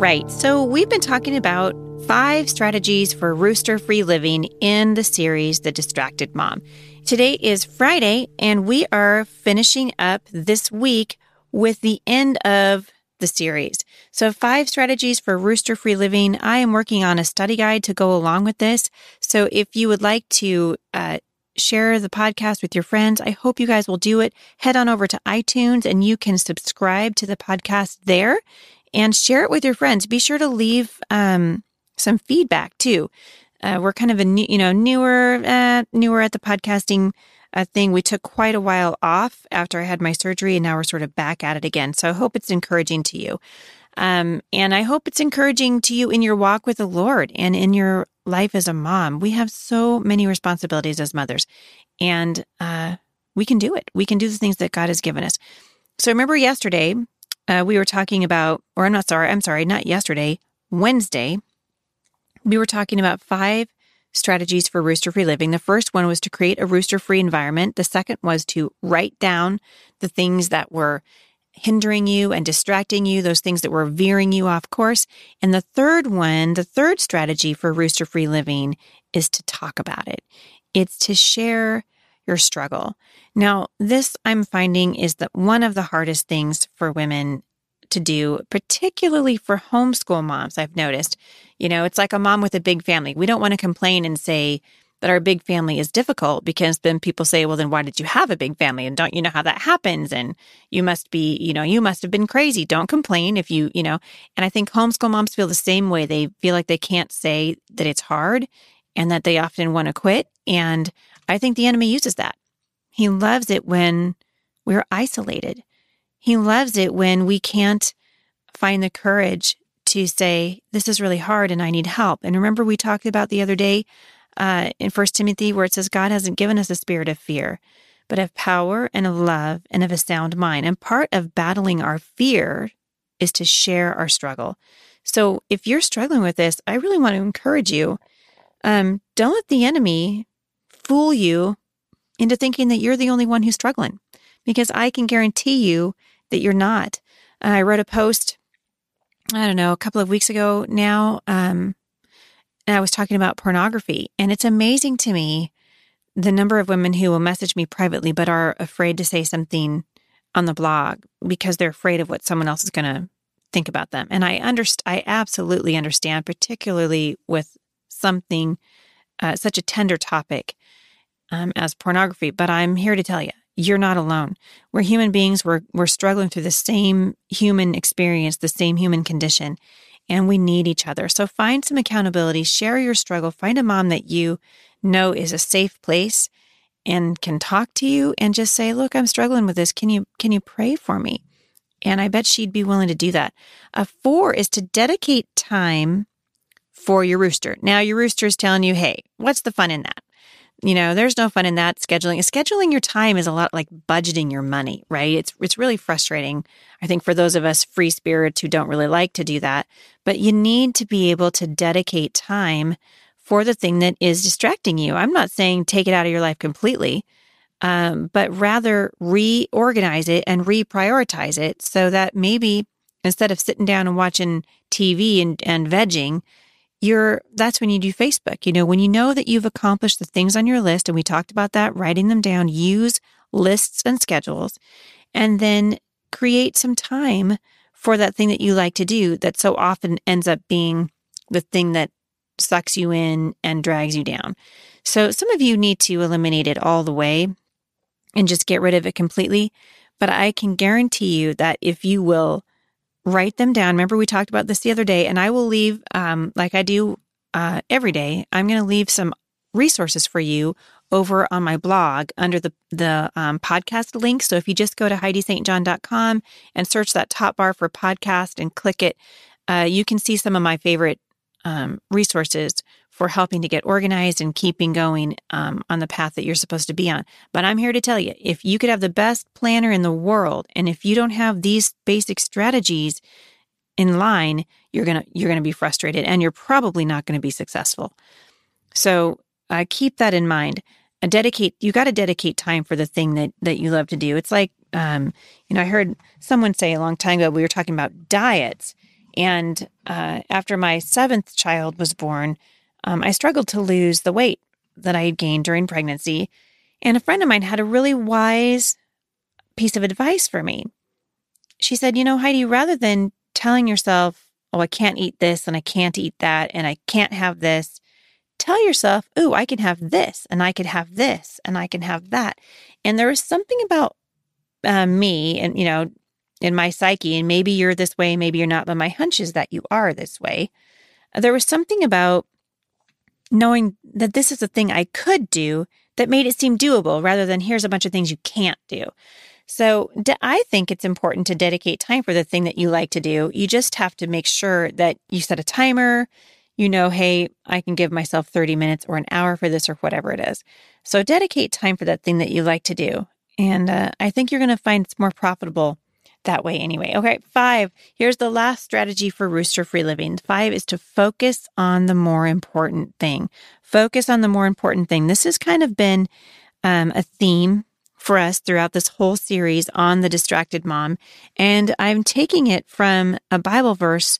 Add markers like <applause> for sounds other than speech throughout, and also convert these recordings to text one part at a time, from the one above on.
right. So we've been talking about five strategies for rooster free living in the series, The Distracted Mom. Today is Friday, and we are finishing up this week with the end of the series. So, five strategies for rooster free living. I am working on a study guide to go along with this. So, if you would like to uh, share the podcast with your friends, I hope you guys will do it. Head on over to iTunes and you can subscribe to the podcast there and share it with your friends. Be sure to leave um, some feedback too. Uh, we're kind of a new, you know, newer, uh, newer at the podcasting uh, thing. We took quite a while off after I had my surgery, and now we're sort of back at it again. So I hope it's encouraging to you. Um, and I hope it's encouraging to you in your walk with the Lord and in your life as a mom. We have so many responsibilities as mothers, and uh, we can do it. We can do the things that God has given us. So remember yesterday, uh, we were talking about, or I'm not sorry, I'm sorry, not yesterday, Wednesday, we were talking about five strategies for rooster free living. The first one was to create a rooster free environment. The second was to write down the things that were hindering you and distracting you, those things that were veering you off course. And the third one, the third strategy for rooster free living is to talk about it. It's to share your struggle. Now, this I'm finding is that one of the hardest things for women to do, particularly for homeschool moms, I've noticed. You know, it's like a mom with a big family. We don't want to complain and say that our big family is difficult because then people say, well, then why did you have a big family? And don't you know how that happens? And you must be, you know, you must have been crazy. Don't complain if you, you know, and I think homeschool moms feel the same way. They feel like they can't say that it's hard and that they often want to quit. And I think the enemy uses that. He loves it when we're isolated. He loves it when we can't find the courage to say, This is really hard and I need help. And remember, we talked about the other day uh, in First Timothy where it says, God hasn't given us a spirit of fear, but of power and of love and of a sound mind. And part of battling our fear is to share our struggle. So if you're struggling with this, I really want to encourage you. Um, don't let the enemy fool you into thinking that you're the only one who's struggling because I can guarantee you that you're not. I wrote a post, I don't know, a couple of weeks ago now, um, and I was talking about pornography. And it's amazing to me the number of women who will message me privately but are afraid to say something on the blog because they're afraid of what someone else is going to think about them. And I underst- I absolutely understand, particularly with something uh, such a tender topic um, as pornography. But I'm here to tell you, you're not alone. We're human beings. We're, we're struggling through the same human experience, the same human condition, and we need each other. So find some accountability, share your struggle, find a mom that you know is a safe place and can talk to you and just say, look, I'm struggling with this. Can you, can you pray for me? And I bet she'd be willing to do that. A four is to dedicate time for your rooster. Now your rooster is telling you, hey, what's the fun in that? You know, there's no fun in that scheduling. Scheduling your time is a lot like budgeting your money, right? It's it's really frustrating. I think for those of us free spirits who don't really like to do that, but you need to be able to dedicate time for the thing that is distracting you. I'm not saying take it out of your life completely, um, but rather reorganize it and reprioritize it so that maybe instead of sitting down and watching TV and, and vegging, you're that's when you do Facebook. You know, when you know that you've accomplished the things on your list, and we talked about that, writing them down, use lists and schedules, and then create some time for that thing that you like to do that so often ends up being the thing that sucks you in and drags you down. So some of you need to eliminate it all the way and just get rid of it completely. But I can guarantee you that if you will write them down. Remember, we talked about this the other day, and I will leave, um, like I do uh, every day, I'm going to leave some resources for you over on my blog under the the um, podcast link. So if you just go to HeidiSt.John.com and search that top bar for podcast and click it, uh, you can see some of my favorite um, resources for helping to get organized and keeping going um, on the path that you're supposed to be on. But I'm here to tell you if you could have the best planner in the world, and if you don't have these basic strategies in line, you're gonna you're gonna be frustrated, and you're probably not to be successful. So uh, keep that in mind. And dedicate you got to dedicate time for the thing that that you love to do. It's like um, you know I heard someone say a long time ago we were talking about diets And uh, after my seventh child was born, um, I struggled to lose the weight that I had gained during pregnancy. And a friend of mine had a really wise piece of advice for me. She said, You know, Heidi, rather than telling yourself, Oh, I can't eat this and I can't eat that and I can't have this, tell yourself, Oh, I can have this and I can have this and I can have that. And there was something about uh, me and, you know, in my psyche, and maybe you're this way, maybe you're not, but my hunch is that you are this way. There was something about knowing that this is a thing I could do that made it seem doable rather than here's a bunch of things you can't do. So I think it's important to dedicate time for the thing that you like to do. You just have to make sure that you set a timer. You know, hey, I can give myself 30 minutes or an hour for this or whatever it is. So dedicate time for that thing that you like to do. And uh, I think you're going to find it's more profitable that way anyway. Okay, five. Here's the last strategy for rooster free living. Five is to focus on the more important thing. Focus on the more important thing. This has kind of been um, a theme for us throughout this whole series on the distracted mom. And I'm taking it from a Bible verse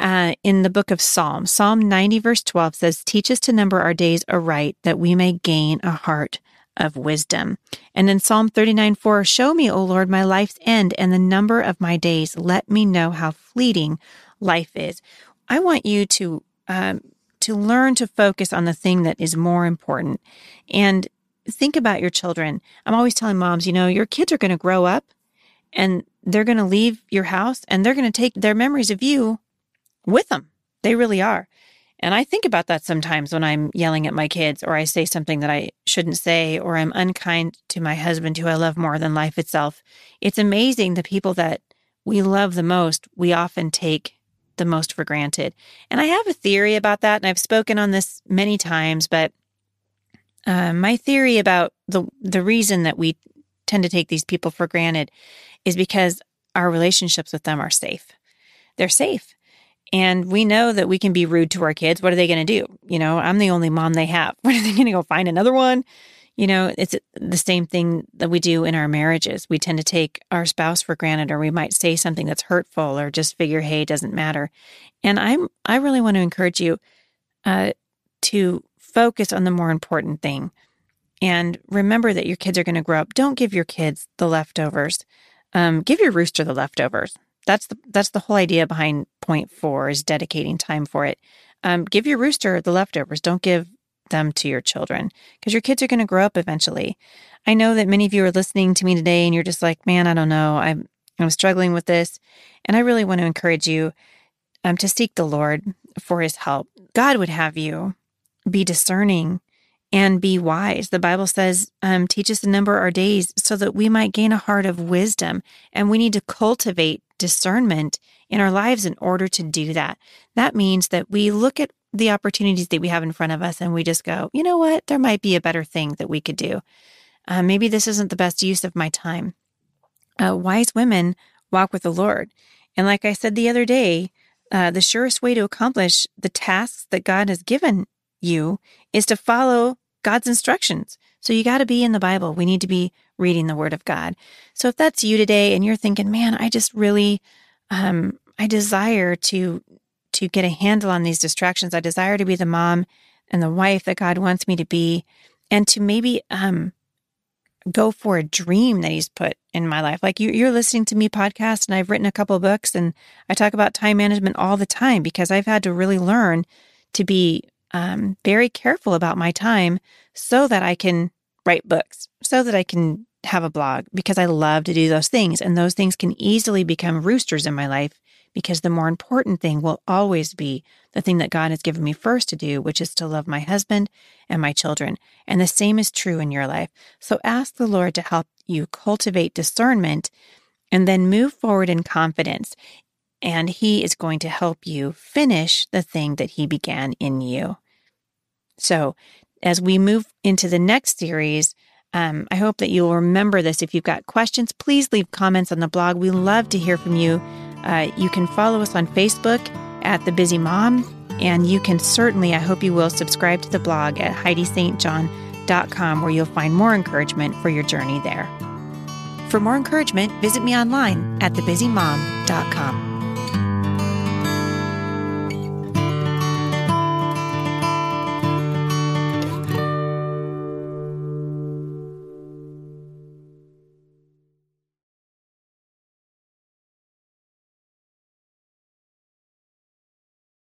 uh, in the book of Psalms. Psalm 90, verse 12 says, Teach us to number our days aright, that we may gain a heart of wisdom. And in Psalm 39, 4, Show me, O Lord, my life's end and the number of my days. Let me know how fleeting life is. I want you to um, to learn to focus on the thing that is more important. And think about your children. I'm always telling moms, you know, your kids are going to grow up and they're going to leave your house and they're going to take their memories of you with them. They really are. And I think about that sometimes when I'm yelling at my kids or I say something that I shouldn't say or I'm unkind to my husband who I love more than life itself. It's amazing the people that we love the most, we often take the most for granted. And I have a theory about that and I've spoken on this many times, but uh, my theory about the the reason that we tend to take these people for granted is because our relationships with them are safe. They're safe. And we know that we can be rude to our kids. What are they going to do? You know, I'm the only mom they have. <laughs> What are they going to go find another one? You know, it's the same thing that we do in our marriages. We tend to take our spouse for granted, or we might say something that's hurtful, or just figure, hey, it doesn't matter. And I'm, I really want to encourage you uh, to focus on the more important thing. And remember that your kids are going to grow up. Don't give your kids the leftovers. Um, give your rooster the leftovers. That's the that's the whole idea behind point four is dedicating time for it. Um, give your rooster the leftovers. Don't give them to your children because your kids are going to grow up eventually. I know that many of you are listening to me today and you're just like, man, I don't know. I'm I'm struggling with this, and I really want to encourage you um, to seek the Lord for His help. God would have you be discerning and be wise. The Bible says, um, teach us to number our days so that we might gain a heart of wisdom. And we need to cultivate discernment in our lives in order to do that. That means that we look at the opportunities that we have in front of us and we just go, you know what? There might be a better thing that we could do. Uh, maybe this isn't the best use of my time. Uh, wise women walk with the Lord. And like I said the other day, uh, the surest way to accomplish the tasks that God has given you is to follow God's instructions. So you got to be in the Bible. We need to be reading the Word of God. So if that's you today and you're thinking, man, I just really, um, I desire to to get a handle on these distractions. I desire to be the mom and the wife that God wants me to be, and to maybe um, go for a dream that He's put in my life. Like you, you're listening to me podcast, and I've written a couple books, and I talk about time management all the time because I've had to really learn to be um, very careful about my time so that I can write books, so that I can have a blog, because I love to do those things. And those things can easily become roosters in my life because the more important thing will always be the thing that God has given me first to do, which is to love my husband and my children. And the same is true in your life. So ask the Lord to help you cultivate discernment and then move forward in confidence and He is going to help you finish the thing that He began in you. So, as we move into the next series, um, I hope that you'll remember this. If you've got questions, please leave comments on the blog. We love to hear from you. Uh, you can follow us on Facebook at The Busy Mom, and you can certainly, I hope you will, subscribe to the blog at HeidiSt.John.com where you'll find more encouragement for your journey there. For more encouragement, visit me online at TheBusyMom.com.